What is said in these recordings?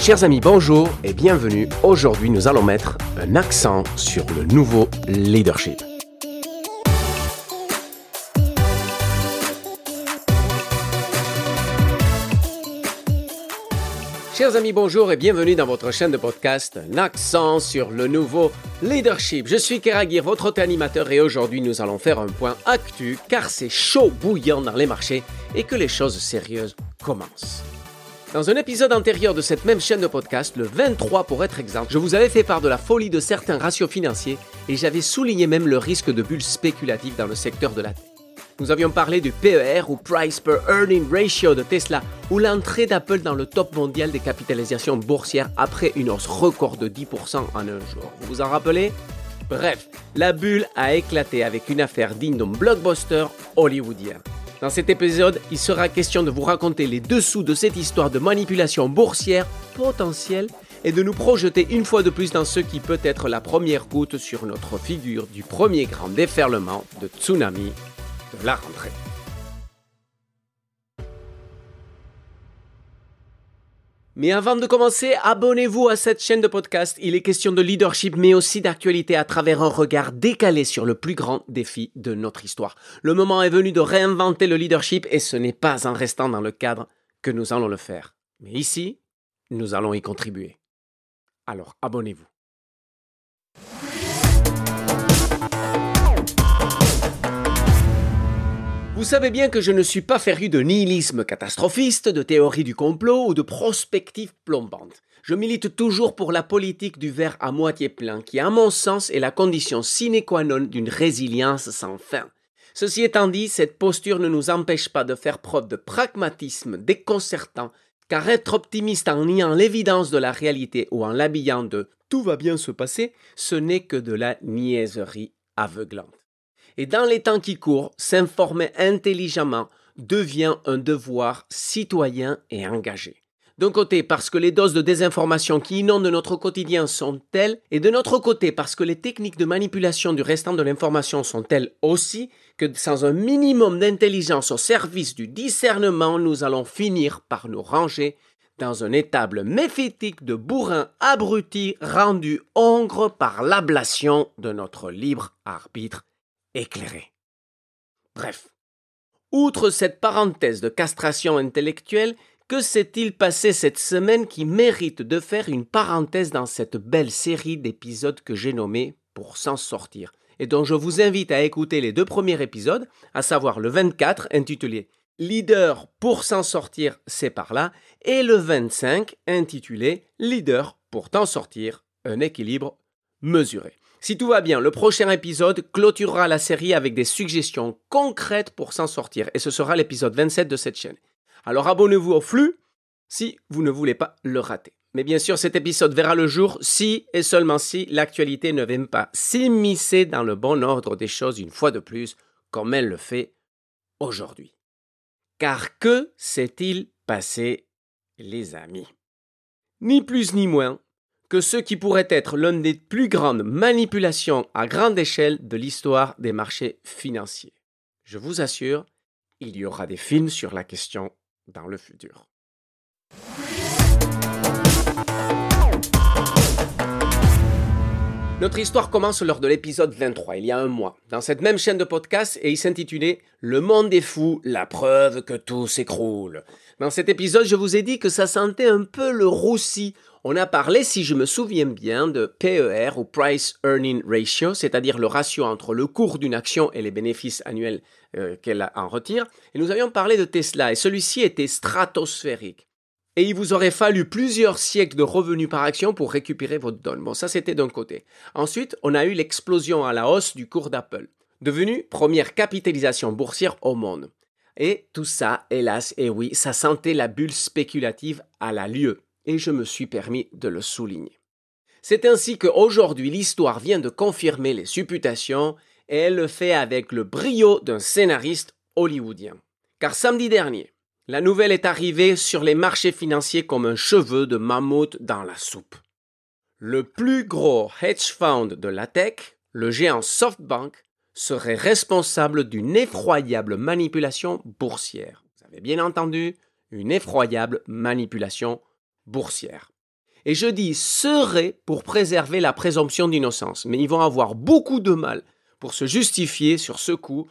Chers amis, bonjour et bienvenue. Aujourd'hui, nous allons mettre un accent sur le nouveau leadership. Chers amis, bonjour et bienvenue dans votre chaîne de podcast Un accent sur le nouveau leadership. Je suis Keragir, votre hôte animateur et aujourd'hui nous allons faire un point actu car c'est chaud bouillant dans les marchés et que les choses sérieuses commencent. Dans un épisode antérieur de cette même chaîne de podcast, le 23 pour être exact, je vous avais fait part de la folie de certains ratios financiers et j'avais souligné même le risque de bulles spéculatives dans le secteur de la tech. Nous avions parlé du PER ou Price per Earning Ratio de Tesla ou l'entrée d'Apple dans le top mondial des capitalisations boursières après une hausse record de 10% en un jour. Vous vous en rappelez? Bref, la bulle a éclaté avec une affaire digne d'un blockbuster hollywoodien. Dans cet épisode, il sera question de vous raconter les dessous de cette histoire de manipulation boursière potentielle et de nous projeter une fois de plus dans ce qui peut être la première goutte sur notre figure du premier grand déferlement de tsunami de la rentrée. Mais avant de commencer, abonnez-vous à cette chaîne de podcast. Il est question de leadership, mais aussi d'actualité à travers un regard décalé sur le plus grand défi de notre histoire. Le moment est venu de réinventer le leadership et ce n'est pas en restant dans le cadre que nous allons le faire. Mais ici, nous allons y contribuer. Alors abonnez-vous. Vous savez bien que je ne suis pas féru de nihilisme catastrophiste, de théorie du complot ou de prospective plombante. Je milite toujours pour la politique du verre à moitié plein, qui, à mon sens, est la condition sine qua non d'une résilience sans fin. Ceci étant dit, cette posture ne nous empêche pas de faire preuve de pragmatisme déconcertant, car être optimiste en niant l'évidence de la réalité ou en l'habillant de tout va bien se passer, ce n'est que de la niaiserie aveuglante. Et dans les temps qui courent, s'informer intelligemment devient un devoir citoyen et engagé. D'un côté, parce que les doses de désinformation qui inondent notre quotidien sont telles, et de notre côté, parce que les techniques de manipulation du restant de l'information sont telles aussi, que sans un minimum d'intelligence au service du discernement, nous allons finir par nous ranger dans un étable méphitique de bourrins abrutis rendus hongres par l'ablation de notre libre arbitre éclairé. Bref, outre cette parenthèse de castration intellectuelle, que s'est-il passé cette semaine qui mérite de faire une parenthèse dans cette belle série d'épisodes que j'ai nommée Pour s'en sortir et dont je vous invite à écouter les deux premiers épisodes, à savoir le 24 intitulé Leader pour s'en sortir, c'est par là, et le 25 intitulé Leader pour t'en sortir, un équilibre mesuré. Si tout va bien, le prochain épisode clôturera la série avec des suggestions concrètes pour s'en sortir, et ce sera l'épisode 27 de cette chaîne. Alors abonnez-vous au flux si vous ne voulez pas le rater. Mais bien sûr, cet épisode verra le jour si et seulement si l'actualité ne vient pas s'immiscer dans le bon ordre des choses une fois de plus, comme elle le fait aujourd'hui. Car que s'est-il passé, les amis? Ni plus ni moins que ce qui pourrait être l'une des plus grandes manipulations à grande échelle de l'histoire des marchés financiers. Je vous assure, il y aura des films sur la question dans le futur. Notre histoire commence lors de l'épisode 23, il y a un mois, dans cette même chaîne de podcast et il s'intitulait Le monde est fou, la preuve que tout s'écroule. Dans cet épisode, je vous ai dit que ça sentait un peu le roussi on a parlé, si je me souviens bien, de PER ou Price Earning Ratio, c'est-à-dire le ratio entre le cours d'une action et les bénéfices annuels euh, qu'elle en retire. Et nous avions parlé de Tesla, et celui-ci était stratosphérique. Et il vous aurait fallu plusieurs siècles de revenus par action pour récupérer votre donne. Bon, ça c'était d'un côté. Ensuite, on a eu l'explosion à la hausse du cours d'Apple, devenu première capitalisation boursière au monde. Et tout ça, hélas, et oui, ça sentait la bulle spéculative à la lieu et je me suis permis de le souligner. C'est ainsi qu'aujourd'hui l'histoire vient de confirmer les supputations et elle le fait avec le brio d'un scénariste hollywoodien. Car samedi dernier, la nouvelle est arrivée sur les marchés financiers comme un cheveu de mammouth dans la soupe. Le plus gros hedge fund de la tech, le géant SoftBank, serait responsable d'une effroyable manipulation boursière. Vous avez bien entendu, une effroyable manipulation boursière. Et je dis serait pour préserver la présomption d'innocence, mais ils vont avoir beaucoup de mal pour se justifier sur ce coup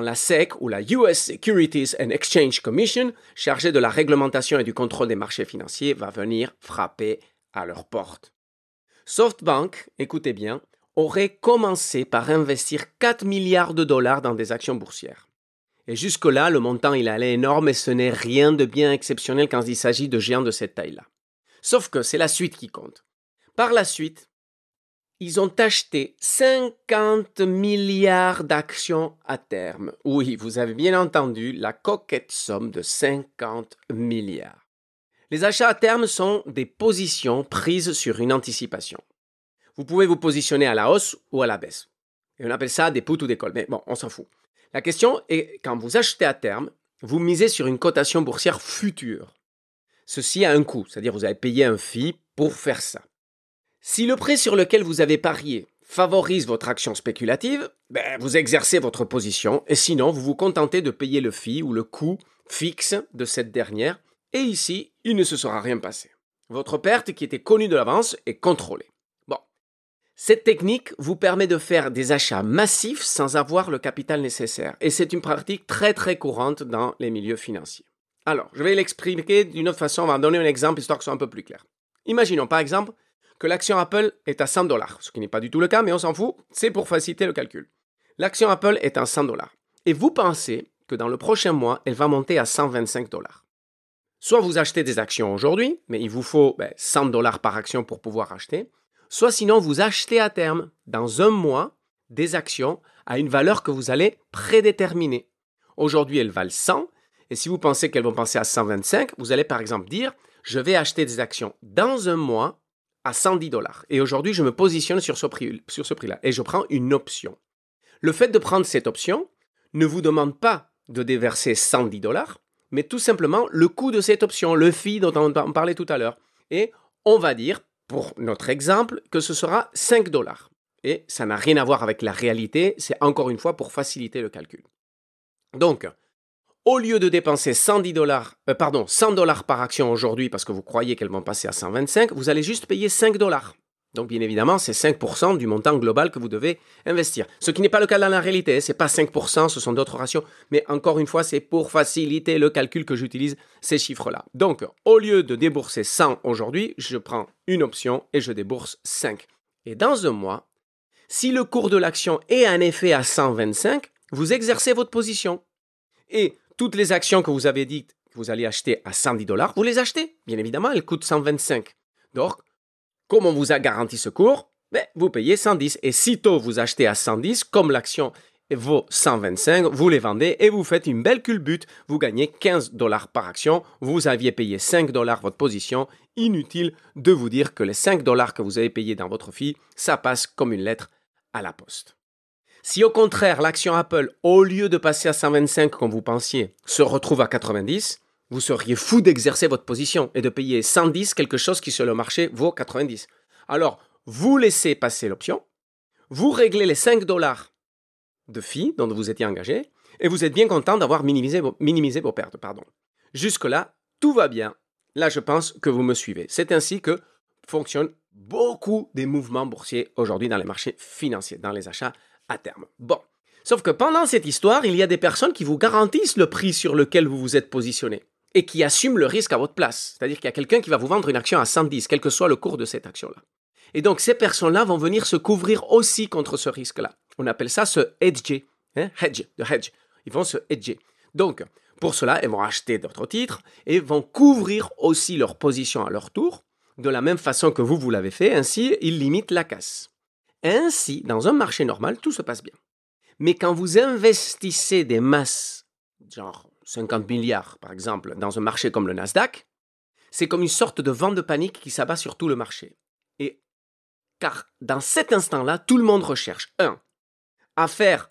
la SEC ou la US Securities and Exchange Commission, chargée de la réglementation et du contrôle des marchés financiers, va venir frapper à leur porte. SoftBank, écoutez bien, aurait commencé par investir 4 milliards de dollars dans des actions boursières. Et jusque-là, le montant il allait énorme et ce n'est rien de bien exceptionnel quand il s'agit de géants de cette taille-là. Sauf que c'est la suite qui compte. Par la suite, ils ont acheté 50 milliards d'actions à terme. Oui, vous avez bien entendu la coquette somme de 50 milliards. Les achats à terme sont des positions prises sur une anticipation. Vous pouvez vous positionner à la hausse ou à la baisse. Et on appelle ça des poutres ou des cols. Mais bon, on s'en fout. La question est, quand vous achetez à terme, vous misez sur une cotation boursière future. Ceci a un coût, c'est-à-dire vous avez payé un fee pour faire ça. Si le prix sur lequel vous avez parié favorise votre action spéculative, ben, vous exercez votre position et sinon vous vous contentez de payer le fee ou le coût fixe de cette dernière et ici, il ne se sera rien passé. Votre perte qui était connue de l'avance est contrôlée. Bon. Cette technique vous permet de faire des achats massifs sans avoir le capital nécessaire et c'est une pratique très très courante dans les milieux financiers. Alors, je vais l'expliquer d'une autre façon, on va donner un exemple histoire que ce soit un peu plus clair. Imaginons par exemple que l'action Apple est à 100 dollars, ce qui n'est pas du tout le cas, mais on s'en fout, c'est pour faciliter le calcul. L'action Apple est à 100 dollars. Et vous pensez que dans le prochain mois, elle va monter à 125 dollars. Soit vous achetez des actions aujourd'hui, mais il vous faut 100 ben, dollars par action pour pouvoir acheter, soit sinon vous achetez à terme, dans un mois, des actions à une valeur que vous allez prédéterminer. Aujourd'hui, elles valent 100, et si vous pensez qu'elles vont passer à 125, vous allez par exemple dire, je vais acheter des actions dans un mois à 110 dollars. Et aujourd'hui, je me positionne sur ce, prix, prix-là et je prends une option. Le fait de prendre cette option ne vous demande pas de déverser 110 dollars, mais tout simplement le coût de cette option, le fee dont on parlait tout à l'heure. Et on va dire, pour notre exemple, que ce sera 5 dollars. Et ça n'a rien à voir avec la réalité, c'est encore une fois pour faciliter le calcul. Donc, au lieu de dépenser 110 dollars, euh, pardon, 100 dollars par action aujourd'hui parce que vous croyez qu'elles vont passer à 125, vous allez juste payer 5 dollars. Donc bien évidemment, c'est 5% du montant global que vous devez investir. Ce qui n'est pas le cas dans la réalité, ce n'est pas 5%, ce sont d'autres ratios, mais encore une fois, c'est pour faciliter le calcul que j'utilise ces chiffres-là. Donc, au lieu de débourser 100 aujourd'hui, je prends une option et je débourse 5. Et dans un mois, si le cours de l'action est en effet à 125, vous exercez votre position. Et toutes les actions que vous avez dites que vous allez acheter à 110 dollars, vous les achetez. Bien évidemment, elles coûtent 125. Donc, comme on vous a garanti ce cours, ben, vous payez 110. Et sitôt vous achetez à 110, comme l'action vaut 125, vous les vendez et vous faites une belle culbute. Vous gagnez 15 dollars par action. Vous aviez payé 5 dollars votre position. Inutile de vous dire que les 5 dollars que vous avez payés dans votre fille, ça passe comme une lettre à la poste. Si au contraire l'action Apple, au lieu de passer à 125 comme vous pensiez, se retrouve à 90, vous seriez fou d'exercer votre position et de payer 110 quelque chose qui sur le marché vaut 90. Alors, vous laissez passer l'option, vous réglez les 5 dollars de fee dont vous étiez engagé, et vous êtes bien content d'avoir minimisé, vos pertes. Pardon. Jusque-là, tout va bien. Là, je pense que vous me suivez. C'est ainsi que fonctionnent beaucoup des mouvements boursiers aujourd'hui dans les marchés financiers, dans les achats terme. Bon. Sauf que pendant cette histoire, il y a des personnes qui vous garantissent le prix sur lequel vous vous êtes positionné et qui assument le risque à votre place. C'est-à-dire qu'il y a quelqu'un qui va vous vendre une action à 110, quel que soit le cours de cette action-là. Et donc ces personnes-là vont venir se couvrir aussi contre ce risque-là. On appelle ça se hedger, hein? hedge, de hedge. Ils vont se hedger. Donc, pour cela, ils vont acheter d'autres titres et vont couvrir aussi leur position à leur tour, de la même façon que vous, vous l'avez fait. Ainsi, ils limitent la casse. Ainsi, dans un marché normal, tout se passe bien. Mais quand vous investissez des masses, genre 50 milliards par exemple, dans un marché comme le Nasdaq, c'est comme une sorte de vent de panique qui s'abat sur tout le marché. Et car dans cet instant-là, tout le monde recherche, un, à faire,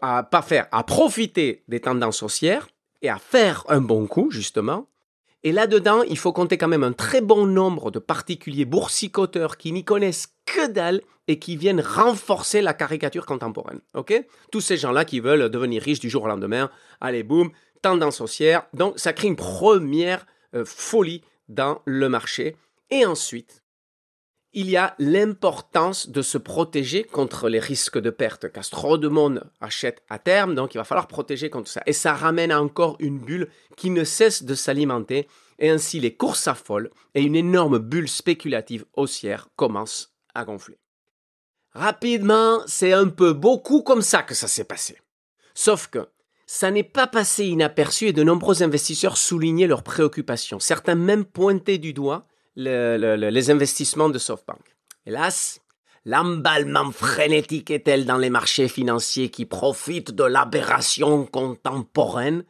à pas faire, à profiter des tendances haussières et à faire un bon coup, justement, et là-dedans, il faut compter quand même un très bon nombre de particuliers boursicoteurs qui n'y connaissent que dalle et qui viennent renforcer la caricature contemporaine. Tous ces gens-là qui veulent devenir riches du jour au lendemain, allez boum, tendance haussière. Donc ça crée une première euh, folie dans le marché. Et ensuite, il y a l'importance de se protéger contre les risques de perte, car trop de monde achète à terme, donc il va falloir protéger contre ça. Et ça ramène encore une bulle qui ne cesse de s'alimenter, et ainsi les cours s'affolent, et une énorme bulle spéculative haussière commence à gonfler. Rapidement, c'est un peu beaucoup comme ça que ça s'est passé. Sauf que ça n'est pas passé inaperçu et de nombreux investisseurs soulignaient leurs préoccupations. Certains même pointaient du doigt les investissements de SoftBank. Hélas, l'emballement frénétique est tel dans les marchés financiers qui profitent de l'aberration contemporaine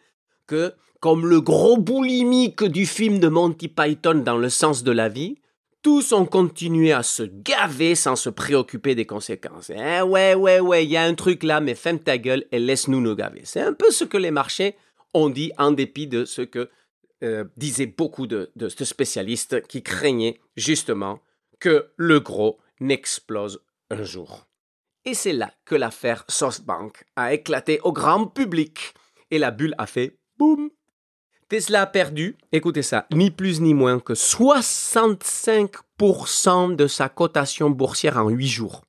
que, comme le gros boulimique du film de Monty Python dans le sens de la vie, tous ont continué à se gaver sans se préoccuper des conséquences. Eh ouais, ouais, ouais, il y a un truc là, mais ferme ta gueule et laisse-nous nous gaver. C'est un peu ce que les marchés ont dit en dépit de ce que euh, disaient beaucoup de, spécialistes qui craignaient justement que le gros n'explose un jour. Et c'est là que l'affaire SoftBank a éclaté au grand public et la bulle a fait boum Tesla a perdu, écoutez ça, ni plus ni moins que 65% de sa cotation boursière en 8 jours.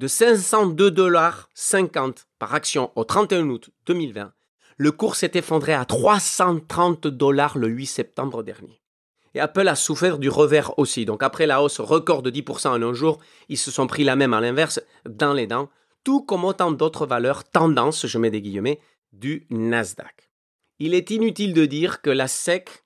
De 502 dollars 50 par action au 31 août 2020, le cours s'est effondré à 330 dollars le 8 septembre dernier. Et Apple a souffert du revers aussi. Donc après la hausse record de 10% en un jour, ils se sont pris la même à l'inverse dans les dents, tout comme autant d'autres valeurs tendance, je mets des guillemets, du Nasdaq il est inutile de dire que la SEC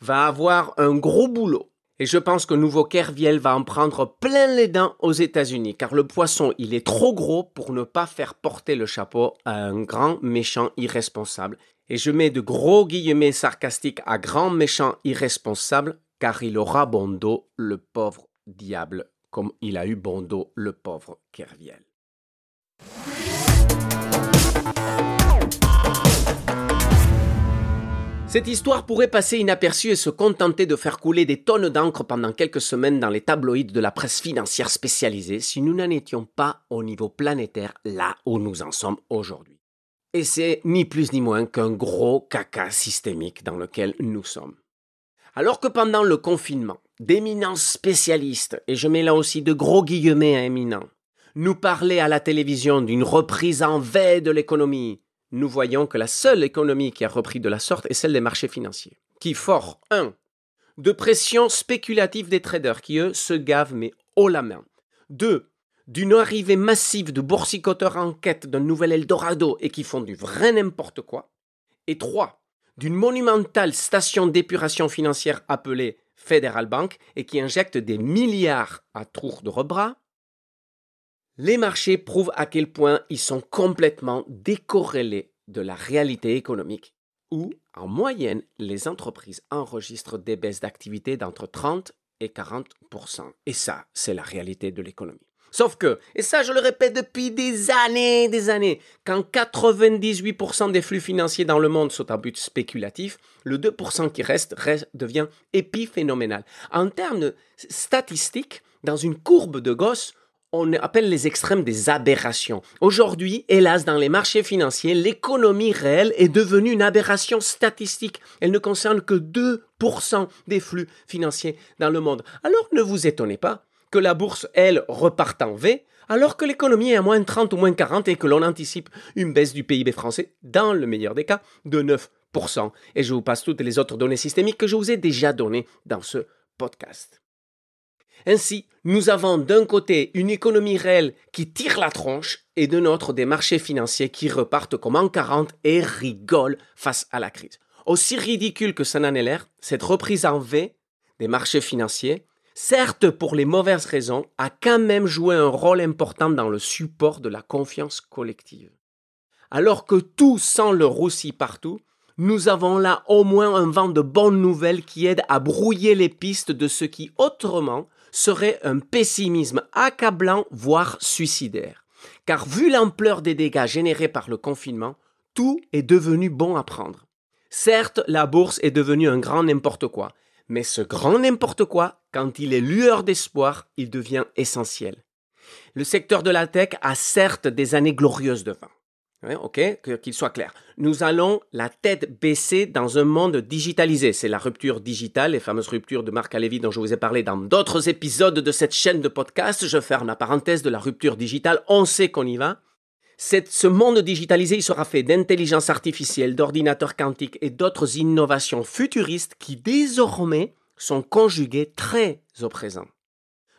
va avoir un gros boulot. Et je pense que nouveau Kerviel va en prendre plein les dents aux États-Unis, car le poisson, il est trop gros pour ne pas faire porter le chapeau à un grand méchant irresponsable. Et je mets de gros guillemets sarcastiques à grand méchant irresponsable, car il aura bon dos le pauvre diable, comme il a eu bon dos le pauvre Kerviel. Cette histoire pourrait passer inaperçue et se contenter de faire couler des tonnes d'encre pendant quelques semaines dans les tabloïds de la presse financière spécialisée si nous n'en étions pas au niveau planétaire là où nous en sommes aujourd'hui. Et c'est ni plus ni moins qu'un gros caca systémique dans lequel nous sommes. Alors que pendant le confinement, d'éminents spécialistes, et je mets là aussi de gros guillemets à éminents, nous parlaient à la télévision d'une reprise en V de l'économie, nous voyons que la seule économie qui a repris de la sorte est celle des marchés financiers, qui fort 1. de pression spéculative des traders qui, eux, se gavent mais haut la main. 2. d'une arrivée massive de boursicoteurs en quête d'un nouvel Eldorado et qui font du vrai n'importe quoi. Et 3. d'une monumentale station d'épuration financière appelée Federal Bank et qui injecte des milliards à tour de rebras les marchés prouvent à quel point ils sont complètement décorrélés de la réalité économique, où, en moyenne, les entreprises enregistrent des baisses d'activité d'entre 30 et 40% Et ça, c'est la réalité de l'économie. Sauf que, et ça je le répète depuis des années, des années, quand 98% des flux financiers dans le monde sont à but spéculatif, le 2% qui reste, devient épiphénoménal. En termes statistiques, dans une courbe de Gauss, on appelle les extrêmes des aberrations. Aujourd'hui, hélas, dans les marchés financiers, l'économie réelle est devenue une aberration statistique. Elle ne concerne que 2% des flux financiers dans le monde. Alors ne vous étonnez pas que la bourse, elle, reparte en V, alors que l'économie est à moins 30 ou moins 40 et que l'on anticipe une baisse du PIB français, dans le meilleur des cas, de 9%. Et je vous passe toutes les autres données systémiques que je vous ai déjà données dans ce podcast. Ainsi, nous avons d'un côté une économie réelle qui tire la tronche et de l'autre des marchés financiers qui repartent comme en 40 et rigolent face à la crise. Aussi ridicule que ça n'en est l'air, cette reprise en V des marchés financiers, certes pour les mauvaises raisons, a quand même joué un rôle important dans le support de la confiance collective. Alors que tout sent le roussi partout, nous avons là au moins un vent de bonnes nouvelles qui aide à brouiller les pistes de ce qui autrement serait un pessimisme accablant, voire suicidaire. Car vu l'ampleur des dégâts générés par le confinement, tout est devenu bon à prendre. Certes, la bourse est devenue un grand n'importe quoi, mais ce grand n'importe quoi, quand il est lueur d'espoir, il devient essentiel. Le secteur de la tech a certes des années glorieuses devant. Ok, qu'il soit clair. Nous allons la tête baissée dans un monde digitalisé. C'est la rupture digitale, les fameuses ruptures de Marc Alévi dont je vous ai parlé dans d'autres épisodes de cette chaîne de podcast. Je ferme la parenthèse de la rupture digitale. On sait qu'on y va. ce monde digitalisé il sera fait d'intelligence artificielle, d'ordinateurs quantiques et d'autres innovations futuristes qui désormais sont conjuguées très au présent.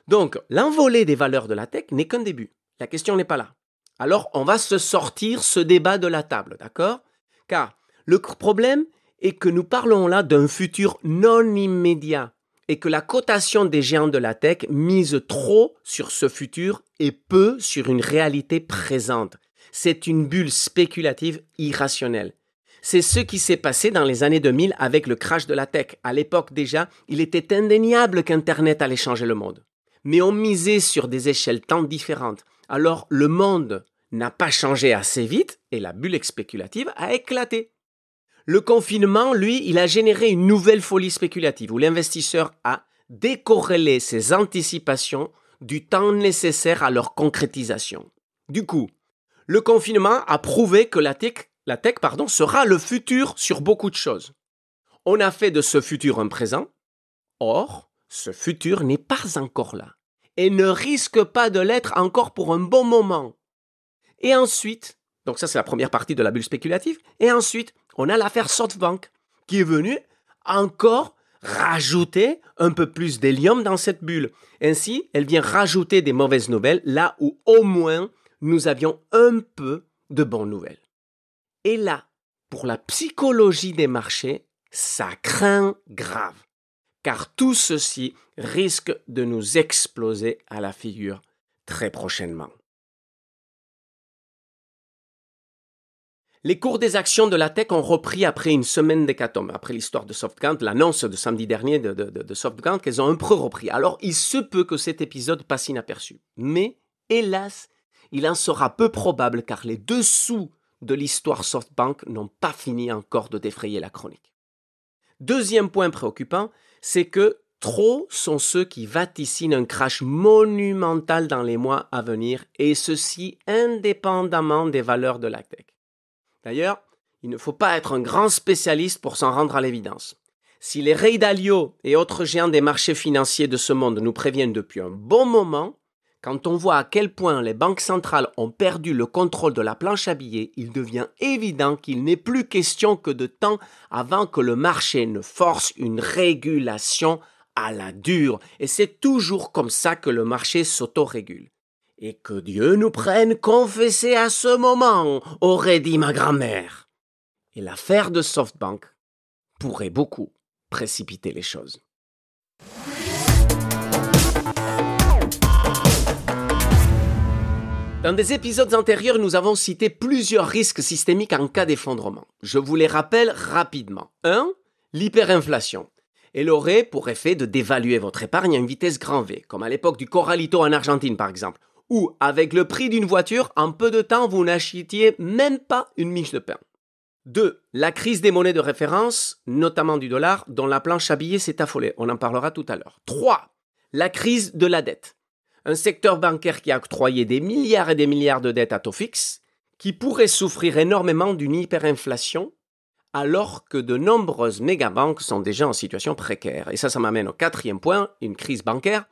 Donc, l'envolée des valeurs de la tech n'est qu'un début. La question n'est pas là. Alors, on va se sortir ce débat de la table, d'accord? Car le problème est que nous parlons là d'un futur non immédiat et que la cotation des géants de la tech mise trop sur ce futur et peu sur une réalité présente. C'est une bulle spéculative irrationnelle. C'est ce qui s'est passé dans les années 2000 avec le crash de la tech. À l'époque déjà, il était indéniable qu'Internet allait changer le monde. Mais on misait sur des échelles tant différentes alors le monde n'a pas changé assez vite et la bulle spéculative a éclaté. Le confinement, lui, il a généré une nouvelle folie spéculative où l'investisseur a décorrélé ses anticipations du temps nécessaire à leur concrétisation. Du coup, le confinement a prouvé que la tech, la tech pardon, sera le futur sur beaucoup de choses. On a fait de ce futur un présent. Or, ce futur n'est pas encore là et ne risque pas de l'être encore pour un bon moment. Et ensuite, donc ça c'est la première partie de la bulle spéculative, et ensuite on a l'affaire SoftBank qui est venue encore rajouter un peu plus d'hélium dans cette bulle. Ainsi, elle vient rajouter des mauvaises nouvelles là où au moins nous avions un peu de bonnes nouvelles. Et là, pour la psychologie des marchés, ça craint grave car tout ceci risque de nous exploser à la figure très prochainement. Les cours des actions de la tech ont repris après une semaine d'hécatombe, après l'histoire de SoftBank, l'annonce de samedi dernier de, de, SoftBank, elles ont un peu repris. Alors il se peut que cet épisode passe inaperçu. Mais, hélas, il en sera peu probable car les dessous de l'histoire SoftBank n'ont pas fini encore de défrayer la chronique. Deuxième point préoccupant, c'est que trop sont ceux qui vaticinent un crash monumental dans les mois à venir, et ceci indépendamment des valeurs de la tech. D'ailleurs, il ne faut pas être un grand spécialiste pour s'en rendre à l'évidence. Si les Ray Dalio et autres géants des marchés financiers de ce monde nous préviennent depuis un bon moment, quand on voit à quel point les banques centrales ont perdu le contrôle de la planche à billets, il devient évident qu'il n'est plus question que de temps avant que le marché ne force une régulation à la dure. Et c'est toujours comme ça que le marché s'autorégule. Et que Dieu nous prenne confesser à ce moment, aurait dit ma grand-mère. Et l'affaire de SoftBank pourrait beaucoup précipiter les choses. Dans des épisodes antérieurs, nous avons cité plusieurs risques systémiques en cas d'effondrement. Je vous les rappelle rapidement. 1. L'hyperinflation. Elle aurait pour effet de dévaluer votre épargne à une vitesse grand V, comme à l'époque du Corralito en Argentine par exemple, où avec le prix d'une voiture, en peu de temps, vous n'achetiez même pas une miche de pain. 2. La crise des monnaies de référence, notamment du dollar, dont la planche à billets s'est affolée. On en parlera tout à l'heure. 3. La crise de la dette un secteur bancaire qui a octroyé des milliards et des milliards de dettes à taux fixe, qui pourrait souffrir énormément d'une hyperinflation, alors que de nombreuses mégabanques sont déjà en situation précaire. Et ça, ça m'amène au quatrième point, une crise bancaire,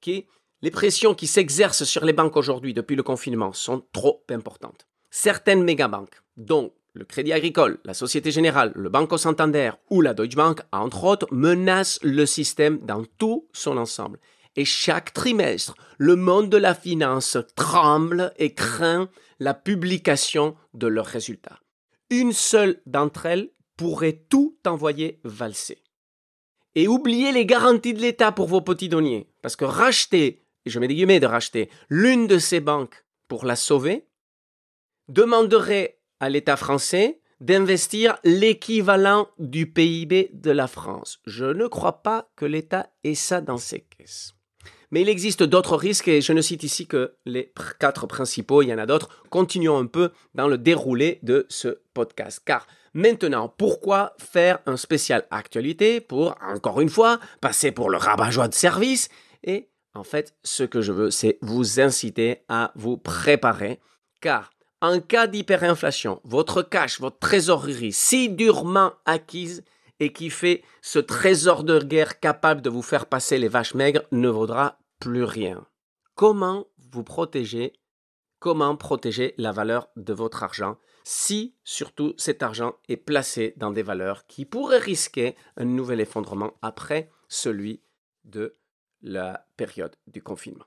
qui est les pressions qui s'exercent sur les banques aujourd'hui depuis le confinement sont trop importantes. Certaines mégabanques, dont le Crédit Agricole, la Société Générale, le Banco Santander ou la Deutsche Bank, entre autres, menacent le système dans tout son ensemble. Et chaque trimestre, le monde de la finance tremble et craint la publication de leurs résultats. Une seule d'entre elles pourrait tout envoyer valser. Et oubliez les garanties de l'État pour vos petits deniers, parce que racheter, et je mets des guillemets de racheter, l'une de ces banques pour la sauver, demanderait à l'État français d'investir l'équivalent du PIB de la France. Je ne crois pas que l'État ait ça dans ses caisses. Mais il existe d'autres risques et je ne cite ici que les quatre principaux, il y en a d'autres. Continuons un peu dans le déroulé de ce podcast. Car maintenant, pourquoi faire un spécial actualité pour, encore une fois, passer pour le rabat-joie de service? Et en fait, ce que je veux, c'est vous inciter à vous préparer. Car En cas d'hyperinflation, votre cash, votre trésorerie, si durement acquise et qui fait ce trésor de guerre capable de vous faire passer les vaches maigres ne vaudra plus rien. Comment vous protéger? Comment protéger la valeur de votre argent? Si surtout cet argent est placé dans des valeurs qui pourraient risquer un nouvel effondrement après celui de la période du confinement.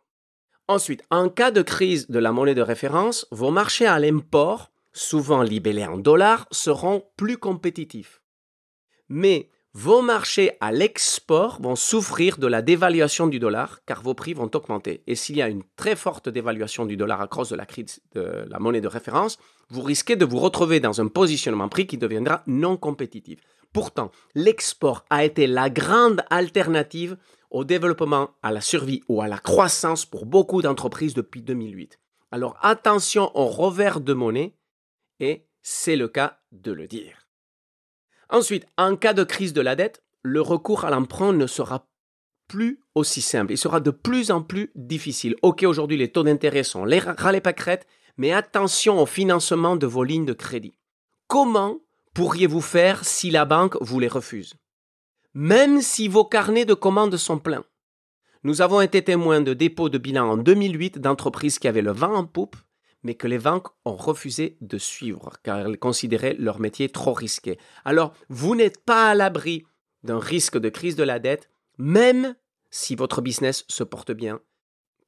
Ensuite, en cas de crise de la monnaie de référence, vos marchés à l'import, souvent libellés en dollars, seront plus compétitifs. Mais vos marchés à l'export vont souffrir de la dévaluation du dollar car vos prix vont augmenter. Et s'il y a une très forte dévaluation du dollar à cause de la crise de la monnaie de référence, vous risquez de vous retrouver dans un positionnement prix qui deviendra non compétitif. Pourtant, l'export a été la grande alternative au développement, à la survie ou à la croissance pour beaucoup d'entreprises depuis 2008. Alors attention au revers de monnaie, et c'est le cas de le dire. Ensuite, en cas de crise de la dette, le recours à l'emprunt ne sera plus aussi simple. Il sera de plus en plus difficile. Ok, aujourd'hui, les taux d'intérêt sont les râles pâquerettes, mais attention au financement de vos lignes de crédit. Comment pourriez-vous faire si la banque vous les refuse? Même si vos carnets de commandes sont pleins. Nous avons été témoins de dépôts de bilan en 2008 d'entreprises qui avaient le vent en poupe, mais que les banques ont refusé de suivre car elles considéraient leur métier trop risqué. Alors, vous n'êtes pas à l'abri d'un risque de crise de la dette, même si votre business se porte bien,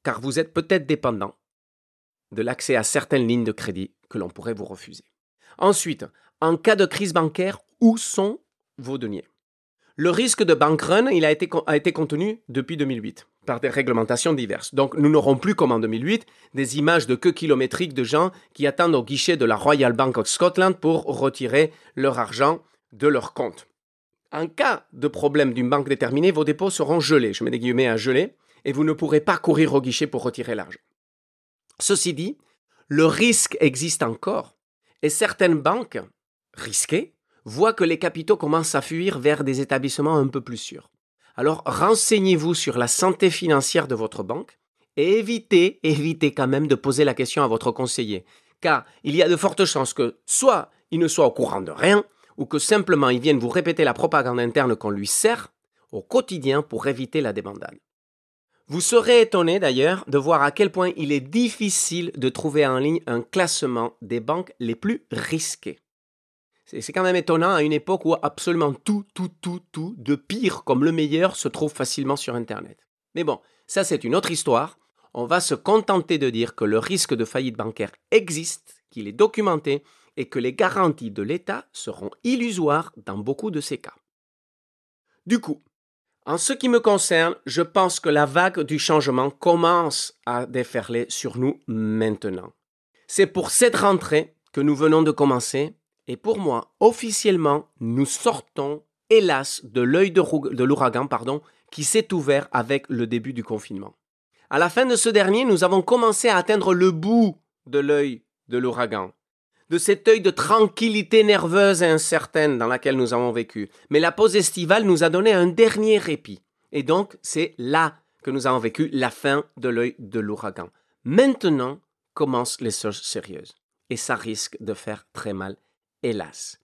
car vous êtes peut-être dépendant de l'accès à certaines lignes de crédit que l'on pourrait vous refuser. Ensuite, en cas de crise bancaire, où sont vos deniers? Le risque de bank run, a été, contenu depuis 2008 par des réglementations diverses. Donc nous n'aurons plus comme en 2008 des images de queue kilométriques de gens qui attendent au guichet de la Royal Bank of Scotland pour retirer leur argent de leur compte. En cas de problème d'une banque déterminée, vos dépôts seront gelés, je mets des guillemets à geler, et vous ne pourrez pas courir au guichet pour retirer l'argent. Ceci dit, le risque existe encore, et certaines banques risquées voit que les capitaux commencent à fuir vers des établissements un peu plus sûrs. Alors renseignez-vous sur la santé financière de votre banque et évitez, évitez quand même de poser la question à votre conseiller, car il y a de fortes chances que soit il ne soit au courant de rien, ou que simplement il vienne vous répéter la propagande interne qu'on lui sert au quotidien pour éviter la débandade. Vous serez étonné d'ailleurs de voir à quel point il est difficile de trouver en ligne un classement des banques les plus risquées. C'est quand même étonnant à une époque où absolument tout, tout, tout, tout, de pire comme le meilleur, se trouve facilement sur Internet. Mais bon, ça c'est une autre histoire. On va se contenter de dire que le risque de faillite bancaire existe, qu'il est documenté et que les garanties de l'État seront illusoires dans beaucoup de ces cas. Du coup, en ce qui me concerne, je pense que la vague du changement commence à déferler sur nous maintenant. C'est pour cette rentrée que nous venons de commencer et pour moi, officiellement, nous sortons, hélas, de l'œil de l'ouragan pardon, qui s'est ouvert avec le début du confinement. À la fin de ce dernier, nous avons commencé à atteindre le bout de l'œil de l'ouragan, de cet œil de tranquillité nerveuse et incertaine dans laquelle nous avons vécu. Mais la pause estivale nous a donné un dernier répit. Et donc, c'est là que nous avons vécu la fin de l'œil de l'ouragan. Maintenant commencent les choses sérieuses. Et ça risque de faire très mal hélas.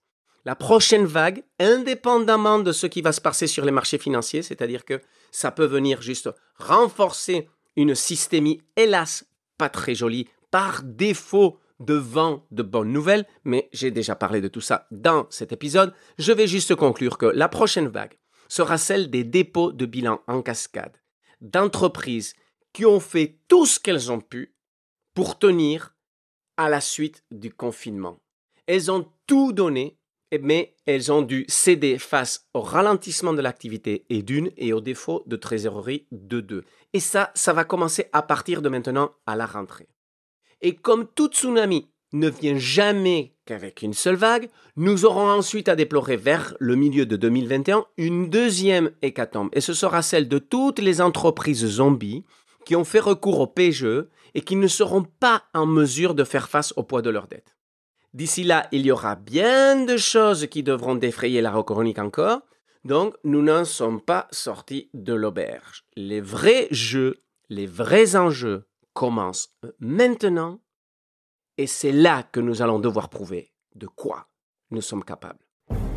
La prochaine vague, indépendamment de ce qui va se passer sur les marchés financiers, c'est-à-dire que ça peut venir juste renforcer une systémie, hélas, pas très jolie, par défaut de vent de bonnes nouvelles, mais j'ai déjà parlé de tout ça dans cet épisode, je vais juste conclure que la prochaine vague sera celle des dépôts de bilan en cascade, d'entreprises qui ont fait tout ce qu'elles ont pu pour tenir à la suite du confinement. Elles ont tout donné, mais elles ont dû céder face au ralentissement de l'activité et d'une et au défaut de trésorerie de deux. Et ça, ça va commencer à partir de maintenant à la rentrée. Et comme tout tsunami ne vient jamais qu'avec une seule vague, nous aurons ensuite à déplorer vers le milieu de 2021 une deuxième hécatombe. Et ce sera celle de toutes les entreprises zombies qui ont fait recours au PGE et qui ne seront pas en mesure de faire face au poids de leurs dettes. D'ici là, il y aura bien de choses qui devront défrayer la chronique encore. Donc, nous n'en sommes pas sortis de l'auberge. Les vrais jeux, les vrais enjeux commencent maintenant Et c'est là que nous allons devoir prouver de quoi nous sommes capables.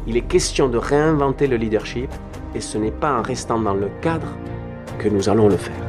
Il est question de réinventer le leadership et ce n'est pas en restant dans le cadre que nous allons le faire.